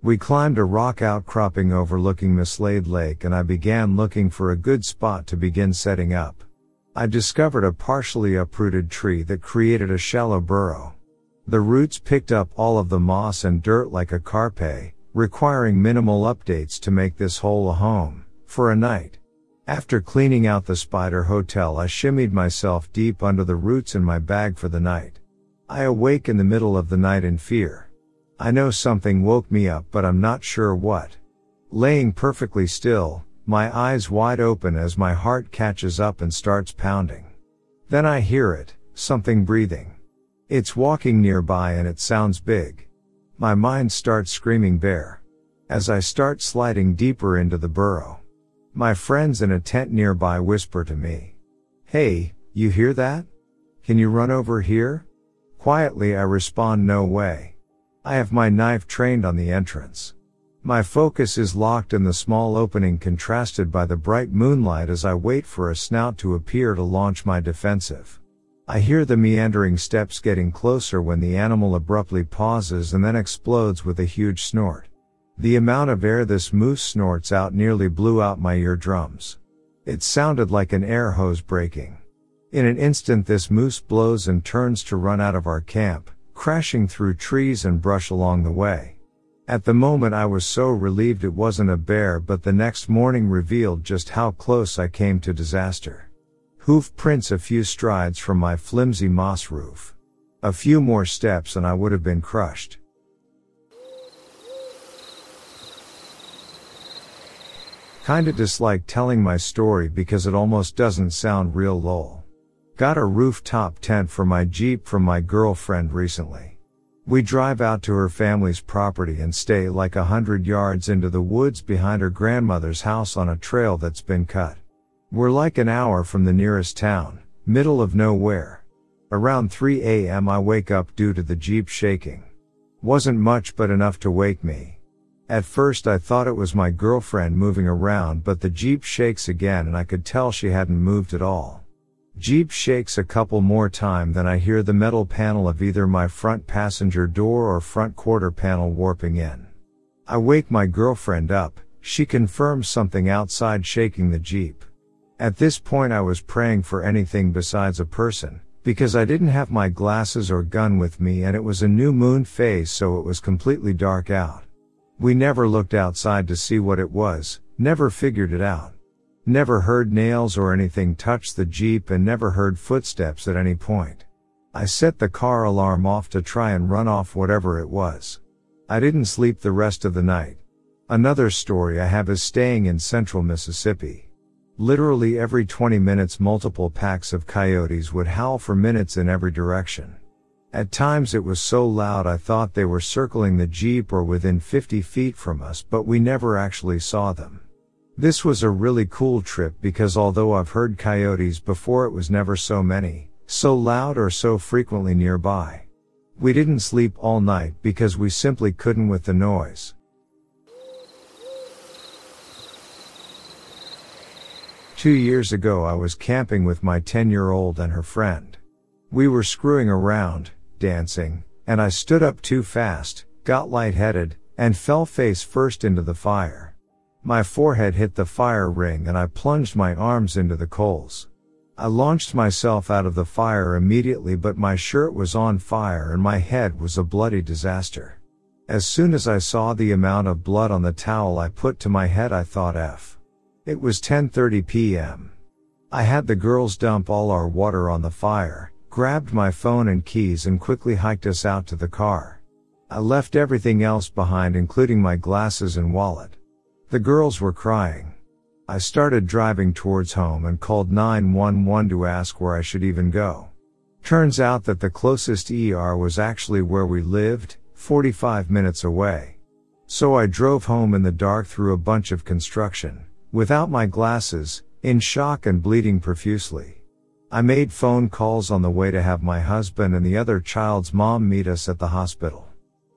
We climbed a rock outcropping overlooking Mislade Lake and I began looking for a good spot to begin setting up. I discovered a partially uprooted tree that created a shallow burrow. The roots picked up all of the moss and dirt like a carpe, requiring minimal updates to make this hole a home, for a night. After cleaning out the spider hotel, I shimmied myself deep under the roots in my bag for the night. I awake in the middle of the night in fear. I know something woke me up, but I'm not sure what. Laying perfectly still, my eyes wide open as my heart catches up and starts pounding. Then I hear it, something breathing. It's walking nearby and it sounds big. My mind starts screaming bear. As I start sliding deeper into the burrow. My friends in a tent nearby whisper to me. Hey, you hear that? Can you run over here? Quietly I respond no way. I have my knife trained on the entrance. My focus is locked in the small opening contrasted by the bright moonlight as I wait for a snout to appear to launch my defensive. I hear the meandering steps getting closer when the animal abruptly pauses and then explodes with a huge snort. The amount of air this moose snorts out nearly blew out my eardrums. It sounded like an air hose breaking. In an instant this moose blows and turns to run out of our camp, crashing through trees and brush along the way. At the moment I was so relieved it wasn't a bear but the next morning revealed just how close I came to disaster. Hoof prints a few strides from my flimsy moss roof. A few more steps and I would have been crushed. Kinda dislike telling my story because it almost doesn't sound real lol. Got a rooftop tent for my Jeep from my girlfriend recently. We drive out to her family's property and stay like a hundred yards into the woods behind her grandmother's house on a trail that's been cut. We're like an hour from the nearest town, middle of nowhere. Around 3 a.m. I wake up due to the Jeep shaking. Wasn't much but enough to wake me. At first I thought it was my girlfriend moving around but the Jeep shakes again and I could tell she hadn't moved at all. Jeep shakes a couple more time then I hear the metal panel of either my front passenger door or front quarter panel warping in. I wake my girlfriend up, she confirms something outside shaking the Jeep. At this point I was praying for anything besides a person, because I didn't have my glasses or gun with me and it was a new moon phase so it was completely dark out. We never looked outside to see what it was, never figured it out. Never heard nails or anything touch the Jeep and never heard footsteps at any point. I set the car alarm off to try and run off whatever it was. I didn't sleep the rest of the night. Another story I have is staying in central Mississippi. Literally every 20 minutes multiple packs of coyotes would howl for minutes in every direction. At times it was so loud I thought they were circling the Jeep or within 50 feet from us, but we never actually saw them. This was a really cool trip because although I've heard coyotes before it was never so many, so loud or so frequently nearby. We didn't sleep all night because we simply couldn't with the noise. Two years ago I was camping with my 10 year old and her friend. We were screwing around, dancing, and I stood up too fast, got lightheaded, and fell face first into the fire. My forehead hit the fire ring and I plunged my arms into the coals. I launched myself out of the fire immediately but my shirt was on fire and my head was a bloody disaster. As soon as I saw the amount of blood on the towel I put to my head I thought F. It was 10:30 p.m. I had the girls dump all our water on the fire, grabbed my phone and keys and quickly hiked us out to the car. I left everything else behind including my glasses and wallet. The girls were crying. I started driving towards home and called 911 to ask where I should even go. Turns out that the closest ER was actually where we lived, 45 minutes away. So I drove home in the dark through a bunch of construction, without my glasses, in shock and bleeding profusely. I made phone calls on the way to have my husband and the other child's mom meet us at the hospital.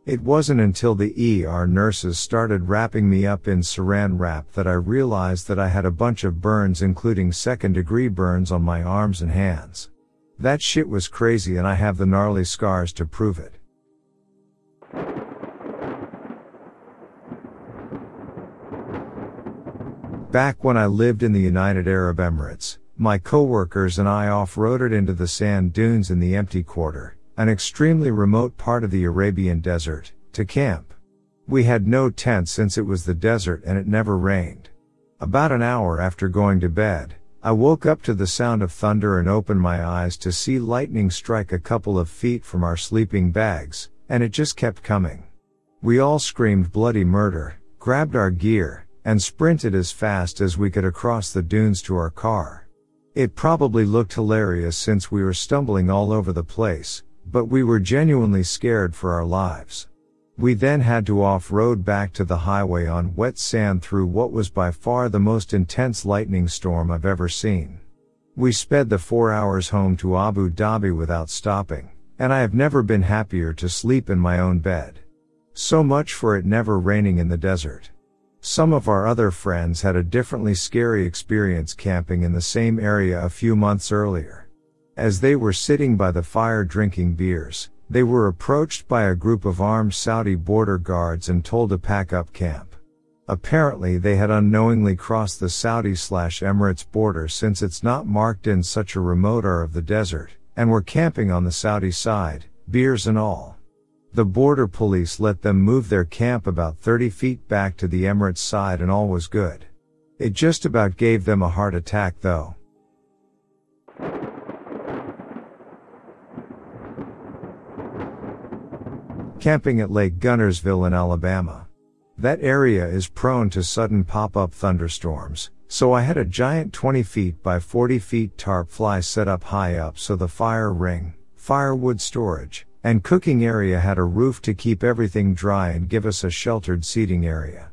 It wasn't until the ER nurses started wrapping me up in saran wrap that I realized that I had a bunch of burns including second degree burns on my arms and hands. That shit was crazy and I have the gnarly scars to prove it. Back when I lived in the United Arab Emirates, my coworkers and I off-roaded into the sand dunes in the empty quarter, an extremely remote part of the Arabian desert, to camp. We had no tent since it was the desert and it never rained. About an hour after going to bed, I woke up to the sound of thunder and opened my eyes to see lightning strike a couple of feet from our sleeping bags, and it just kept coming. We all screamed bloody murder, grabbed our gear, and sprinted as fast as we could across the dunes to our car. It probably looked hilarious since we were stumbling all over the place, but we were genuinely scared for our lives. We then had to off-road back to the highway on wet sand through what was by far the most intense lightning storm I've ever seen. We sped the four hours home to Abu Dhabi without stopping, and I have never been happier to sleep in my own bed. So much for it never raining in the desert. Some of our other friends had a differently scary experience camping in the same area a few months earlier. As they were sitting by the fire drinking beers, they were approached by a group of armed Saudi border guards and told to pack up camp. Apparently they had unknowingly crossed the Saudi slash Emirates border since it's not marked in such a remote area of the desert, and were camping on the Saudi side, beers and all. The border police let them move their camp about 30 feet back to the Emirates side and all was good. It just about gave them a heart attack though. Camping at Lake Guntersville in Alabama. That area is prone to sudden pop-up thunderstorms, so I had a giant 20 feet by 40 feet tarp fly set up high up so the fire ring, firewood storage, and cooking area had a roof to keep everything dry and give us a sheltered seating area.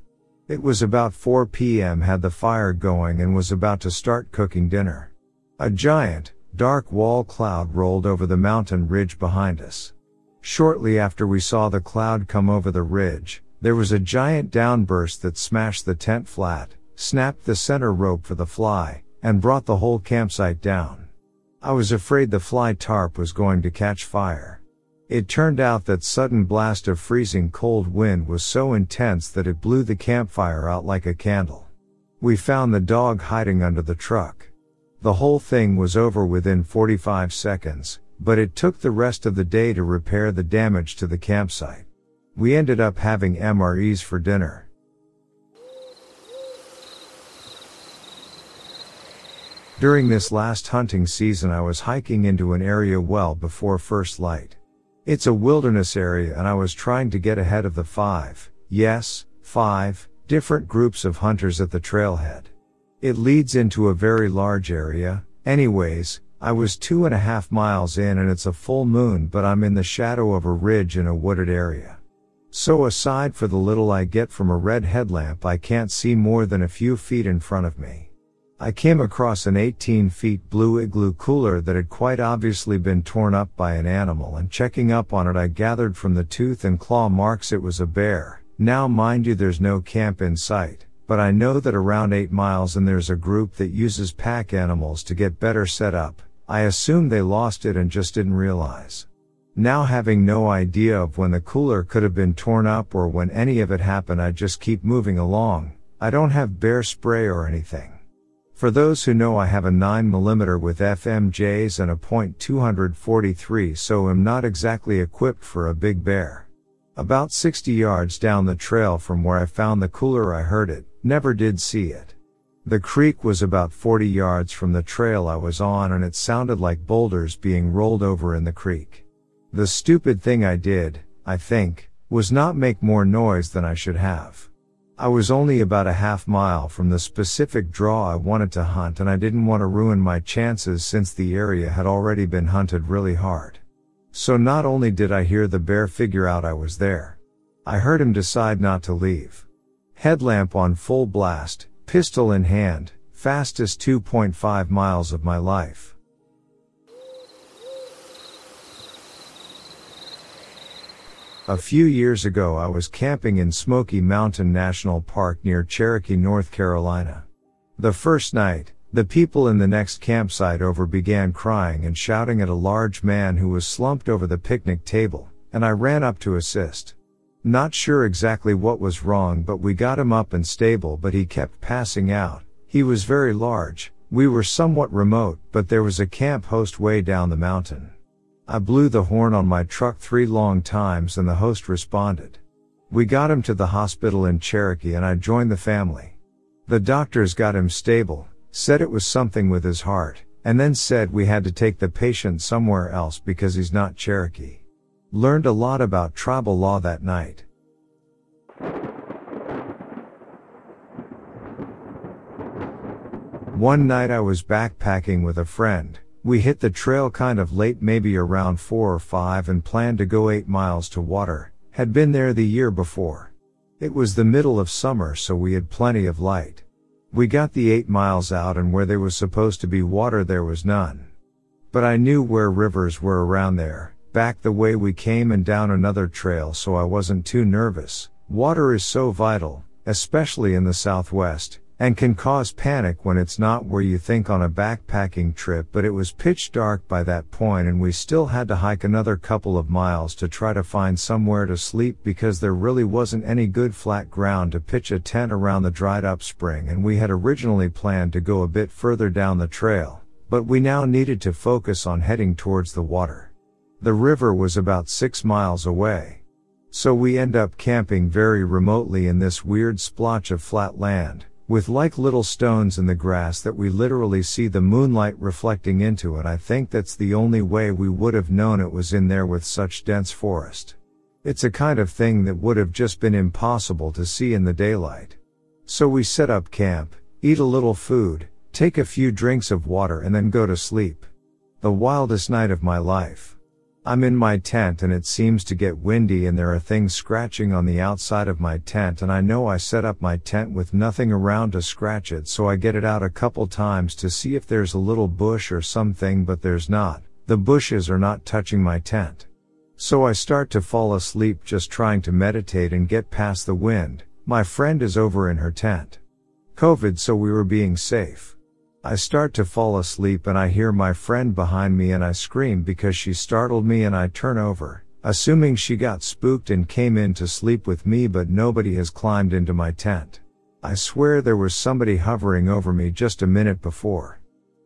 It was about 4 p.m. had the fire going and was about to start cooking dinner. A giant, dark wall cloud rolled over the mountain ridge behind us. Shortly after we saw the cloud come over the ridge, there was a giant downburst that smashed the tent flat, snapped the center rope for the fly, and brought the whole campsite down. I was afraid the fly tarp was going to catch fire. It turned out that sudden blast of freezing cold wind was so intense that it blew the campfire out like a candle. We found the dog hiding under the truck. The whole thing was over within 45 seconds, but it took the rest of the day to repair the damage to the campsite. We ended up having MREs for dinner. During this last hunting season I was hiking into an area well before first light. It's a wilderness area and I was trying to get ahead of the five, yes, five, different groups of hunters at the trailhead. It leads into a very large area, anyways, I was two and a half miles in and it's a full moon but I'm in the shadow of a ridge in a wooded area. So aside for the little I get from a red headlamp I can't see more than a few feet in front of me. I came across an 18 feet blue igloo cooler that had quite obviously been torn up by an animal and checking up on it I gathered from the tooth and claw marks it was a bear. Now mind you there's no camp in sight but I know that around 8 miles and there's a group that uses pack animals to get better set up. I assume they lost it and just didn't realize. Now having no idea of when the cooler could have been torn up or when any of it happened, I just keep moving along. I don't have bear spray or anything. For those who know I have a 9mm with FMJs and a .243 so am not exactly equipped for a big bear. About 60 yards down the trail from where I found the cooler I heard it, never did see it. The creek was about 40 yards from the trail I was on and it sounded like boulders being rolled over in the creek. The stupid thing I did, I think, was not make more noise than I should have. I was only about a half mile from the specific draw I wanted to hunt and I didn't want to ruin my chances since the area had already been hunted really hard. So not only did I hear the bear figure out I was there, I heard him decide not to leave. Headlamp on full blast, Pistol in hand, fastest 2.5 miles of my life. A few years ago I was camping in Smoky Mountain National Park near Cherokee, North Carolina. The first night, the people in the next campsite over began crying and shouting at a large man who was slumped over the picnic table, and I ran up to assist. Not sure exactly what was wrong but we got him up and stable but he kept passing out. He was very large, We were somewhat remote, but there was a camp host way down the mountain. I blew the horn on my truck three long times and the host responded. We got him to the hospital in Cherokee and I joined the family. The doctors got him stable, said it was something with his heart, and then said we had to take the patient somewhere else because he's not Cherokee. Learned a lot about tribal law that night. One night I was backpacking with a friend. We hit the trail kind of late, maybe around 4 or 5 and planned to go 8 miles to water. Had been there the year before. It was the middle of summer so we had plenty of light. We got the 8 miles out and where there was supposed to be water there was none. But I knew where rivers were around there, back the way we came and down another trail so I wasn't too nervous. Water is so vital, especially in the southwest, and can cause panic when it's not where you think on a backpacking trip but it was pitch dark by that point and we still had to hike another couple of miles to try to find somewhere to sleep because there really wasn't any good flat ground to pitch a tent around the dried up spring and we had originally planned to go a bit further down the trail, but we now needed to focus on heading towards the water. The river was about six miles away. So we end up camping very remotely in this weird splotch of flat land, with like little stones in the grass that we literally see the moonlight reflecting into it. I think that's the only way we would have known it was in there with such dense forest. It's a kind of thing that would have just been impossible to see in the daylight. So we set up camp, eat a little food, take a few drinks of water and then go to sleep. The wildest night of my life. I'm in my tent and it seems to get windy and there are things scratching on the outside of my tent and I know I set up my tent with nothing around to scratch it so I get it out a couple times to see if there's a little bush or something but there's not. The bushes are not touching my tent. So I start to fall asleep just trying to meditate and get past the wind. My friend is over in her tent. COVID so we were being safe. I start to fall asleep and I hear my friend behind me and I scream because she startled me and I turn over, assuming she got spooked and came in to sleep with me but nobody has climbed into my tent. I swear there was somebody hovering over me just a minute before.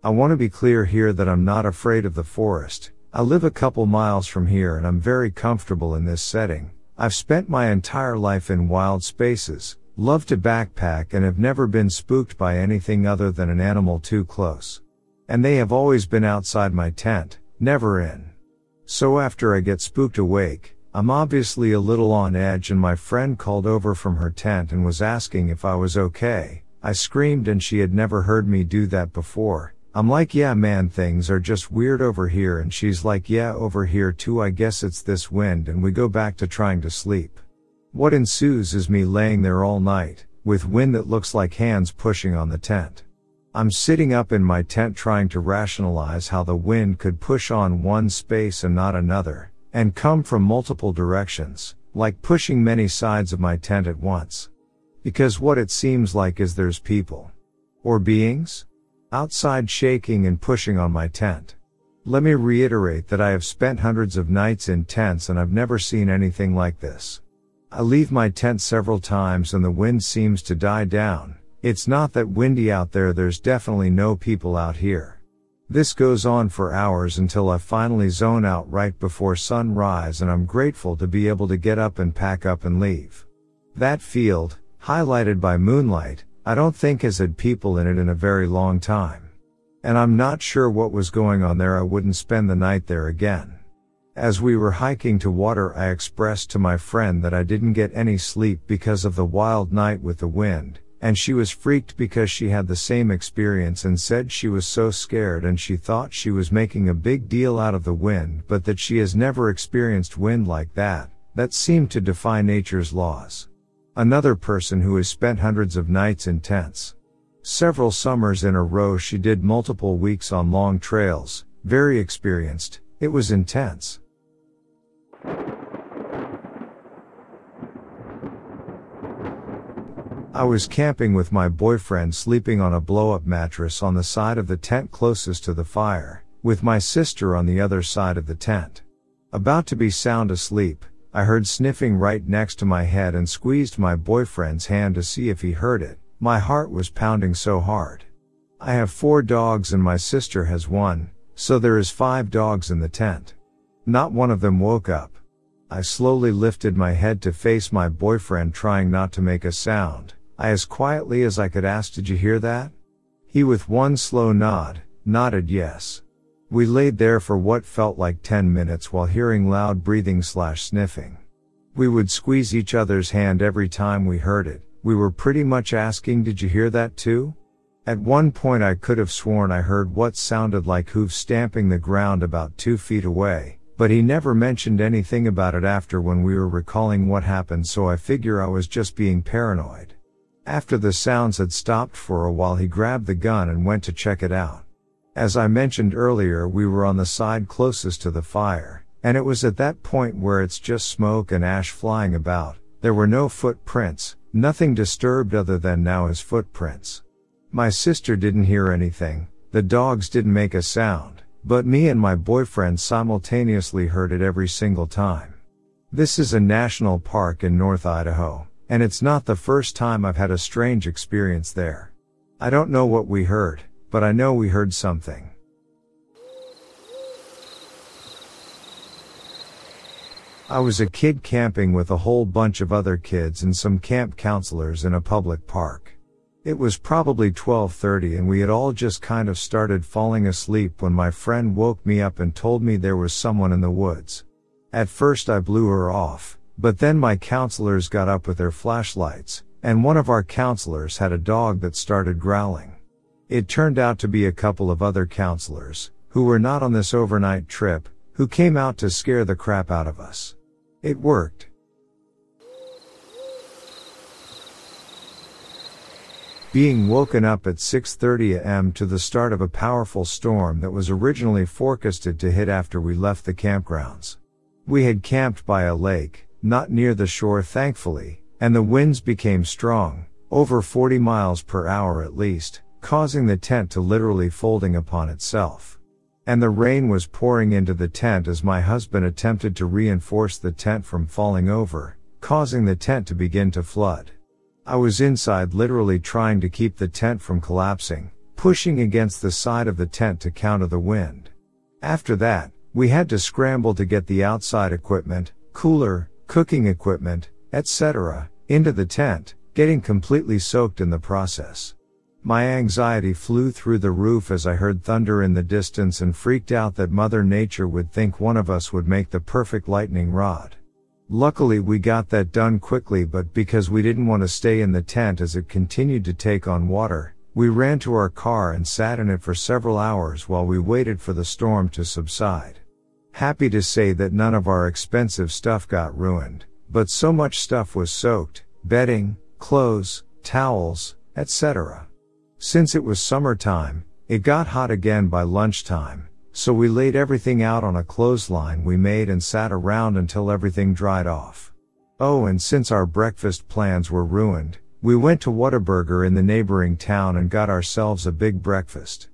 I want to be clear here that I'm not afraid of the forest. I live a couple miles from here and I'm very comfortable in this setting. I've spent my entire life in wild spaces, Love to backpack and have never been spooked by anything other than an animal too close. And they have always been outside my tent, never in. So after I get spooked awake, I'm obviously a little on edge and my friend called over from her tent and was asking if I was okay. I screamed and she had never heard me do that before. I'm like, yeah man, things are just weird over here and she's like, yeah, over here too, I guess it's this wind and we go back to trying to sleep. What ensues is me laying there all night, with wind that looks like hands pushing on the tent. I'm sitting up in my tent trying to rationalize how the wind could push on one space and not another, and come from multiple directions, like pushing many sides of my tent at once. Because what it seems like is there's people. Or beings? Outside shaking and pushing on my tent. Let me reiterate that I have spent hundreds of nights in tents and I've never seen anything like this. I leave my tent several times and the wind seems to die down. It's not that windy out there, there's definitely no people out here. This goes on for hours until I finally zone out right before sunrise and I'm grateful to be able to get up and pack up and leave. That field, highlighted by moonlight, I don't think has had people in it in a very long time. And I'm not sure what was going on there, I wouldn't spend the night there again. As we were hiking to water, I expressed to my friend that I didn't get any sleep because of the wild night with the wind, and she was freaked because she had the same experience and said she was so scared and she thought she was making a big deal out of the wind, but that she has never experienced wind like that, that seemed to defy nature's laws. Another person who has spent hundreds of nights in tents. Several summers in a row she did multiple weeks on long trails, very experienced, it was intense. I was camping with my boyfriend sleeping on a blow up mattress on the side of the tent closest to the fire, with my sister on the other side of the tent. About to be sound asleep, I heard sniffing right next to my head and squeezed my boyfriend's hand to see if he heard it. My heart was pounding so hard. I have four dogs and my sister has one, so there is five dogs in the tent. Not one of them woke up. I slowly lifted my head to face my boyfriend trying not to make a sound. I as quietly as I could asked, did you hear that? He with one slow nod, nodded yes. We laid there for what felt like 10 minutes while hearing loud breathing slash sniffing. We would squeeze each other's hand every time we heard it. We were pretty much asking, did you hear that too? At one point I could have sworn I heard what sounded like hooves stamping the ground about two feet away, but he never mentioned anything about it after when we were recalling what happened so I figure I was just being paranoid. After the sounds had stopped for a while he grabbed the gun and went to check it out. As I mentioned earlier, we were on the side closest to the fire, and it was at that point where it's just smoke and ash flying about. There were no footprints, nothing disturbed other than now his footprints. My sister didn't hear anything, the dogs didn't make a sound, but me and my boyfriend simultaneously heard it every single time. This is a national park in North Idaho, and it's not the first time I've had a strange experience there. I don't know what we heard, but I know we heard something. I was a kid camping with a whole bunch of other kids and some camp counselors in a public park. It was probably 12:30 and we had all just kind of started falling asleep when my friend woke me up and told me there was someone in the woods. At first I blew her off, but then my counselors got up with their flashlights, and one of our counselors had a dog that started growling. It turned out to be a couple of other counselors, who were not on this overnight trip, who came out to scare the crap out of us. It worked. Being woken up at 6.30 am to the start of a powerful storm that was originally forecasted to hit after we left the campgrounds. We had camped by a lake, not near the shore thankfully, and the winds became strong, over 40 miles per hour at least, causing the tent to literally folding upon itself. And the rain was pouring into the tent as my husband attempted to reinforce the tent from falling over, causing the tent to begin to flood. I was inside literally trying to keep the tent from collapsing, pushing against the side of the tent to counter the wind. After that, we had to scramble to get the outside equipment, cooler, cooking equipment, etc., into the tent, getting completely soaked in the process. My anxiety flew through the roof as I heard thunder in the distance and freaked out that Mother Nature would think one of us would make the perfect lightning rod. Luckily we got that done quickly but because we didn't want to stay in the tent as it continued to take on water, we ran to our car and sat in it for several hours while we waited for the storm to subside. Happy to say that none of our expensive stuff got ruined, but so much stuff was soaked, bedding, clothes, towels, etc. Since it was summertime, it got hot again by lunchtime, so we laid everything out on a clothesline we made and sat around until everything dried off. Oh, and since our breakfast plans were ruined, we went to Whataburger in the neighboring town and got ourselves a big breakfast.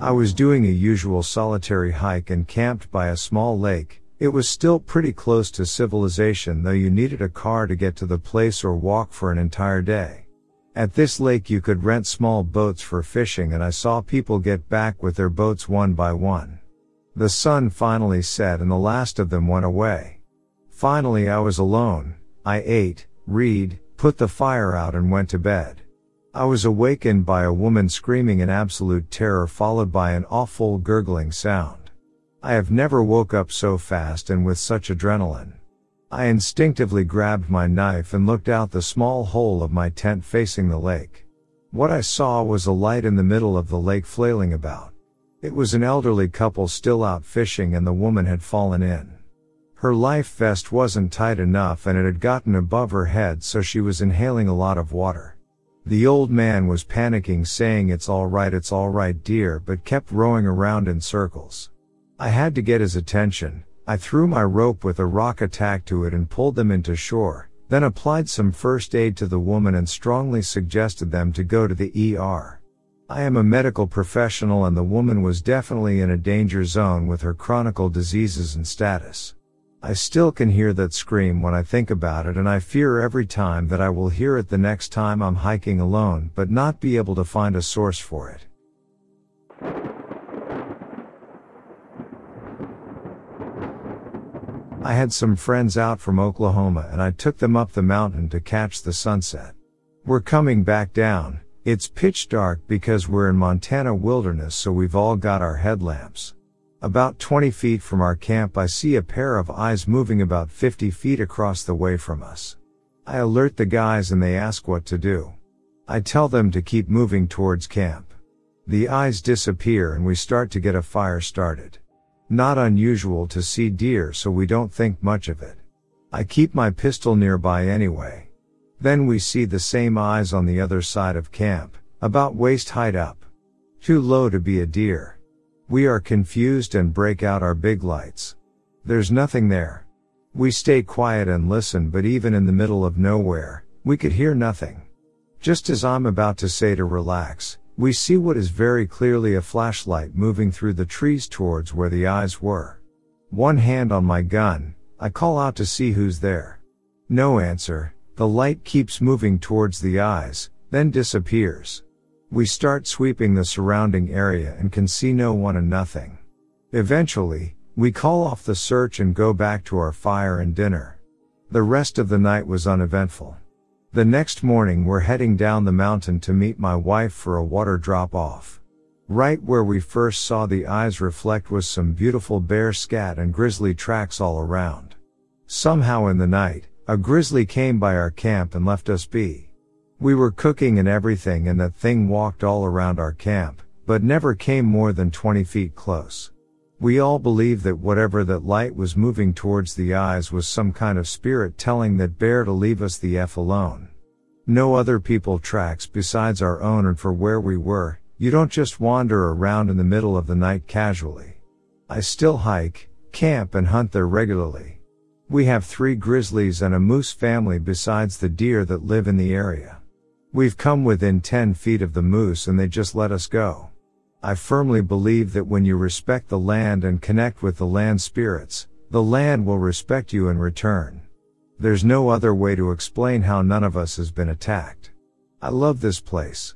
I was doing a usual solitary hike and camped by a small lake, it was still pretty close to civilization though you needed a car to get to the place or walk for an entire day. At this lake you could rent small boats for fishing and I saw people get back with their boats one by one. The sun finally set and the last of them went away. Finally I was alone, I ate, read, put the fire out and went to bed. I was awakened by a woman screaming in absolute terror followed by an awful gurgling sound. I have never woke up so fast and with such adrenaline. I instinctively grabbed my knife and looked out the small hole of my tent facing the lake. What I saw was a light in the middle of the lake flailing about. It was an elderly couple still out fishing and the woman had fallen in. Her life vest wasn't tight enough and it had gotten above her head so she was inhaling a lot of water. The old man was panicking saying it's alright it's alright dear but kept rowing around in circles. I had to get his attention. I threw my rope with a rock attack to it and pulled them into shore, then applied some first aid to the woman and strongly suggested them to go to the ER. I am a medical professional and the woman was definitely in a danger zone with her chronic diseases and status. I still can hear that scream when I think about it and I fear every time that I will hear it the next time I'm hiking alone but not be able to find a source for it. I had some friends out from Oklahoma and I took them up the mountain to catch the sunset. We're coming back down. It's pitch dark because we're in Montana wilderness so we've all got our headlamps. About 20 feet from our camp I see a pair of eyes moving about 50 feet across the way from us. I alert the guys and they ask what to do. I tell them to keep moving towards camp. The eyes disappear and we start to get a fire started. Not unusual to see deer so we don't think much of it. I keep my pistol nearby anyway. Then we see the same eyes on the other side of camp, about waist height up. Too low to be a deer. We are confused and break out our big lights. There's nothing there. We stay quiet and listen, but even in the middle of nowhere, we could hear nothing. Just as I'm about to say to relax, we see what is very clearly a flashlight moving through the trees towards where the eyes were. One hand on my gun, I call out to see who's there. No answer, the light keeps moving towards the eyes, then disappears. We start sweeping the surrounding area and can see no one and nothing. Eventually, we call off the search and go back to our fire and dinner. The rest of the night was uneventful. The next morning we're heading down the mountain to meet my wife for a water drop off. Right where we first saw the eyes reflect was some beautiful bear scat and grizzly tracks all around. Somehow in the night, a grizzly came by our camp and left us be. We were cooking and everything and that thing walked all around our camp, but never came more than 20 feet close. We all believe that whatever that light was moving towards the eyes was some kind of spirit telling that bear to leave us the F alone. No other people tracks besides our own and for where we were, you don't just wander around in the middle of the night casually. I still hike, camp and hunt there regularly. We have three grizzlies and a moose family besides the deer that live in the area. We've come within 10 feet of the moose and they just let us go. I firmly believe that when you respect the land and connect with the land spirits, the land will respect you in return. There's no other way to explain how none of us has been attacked. I love this place.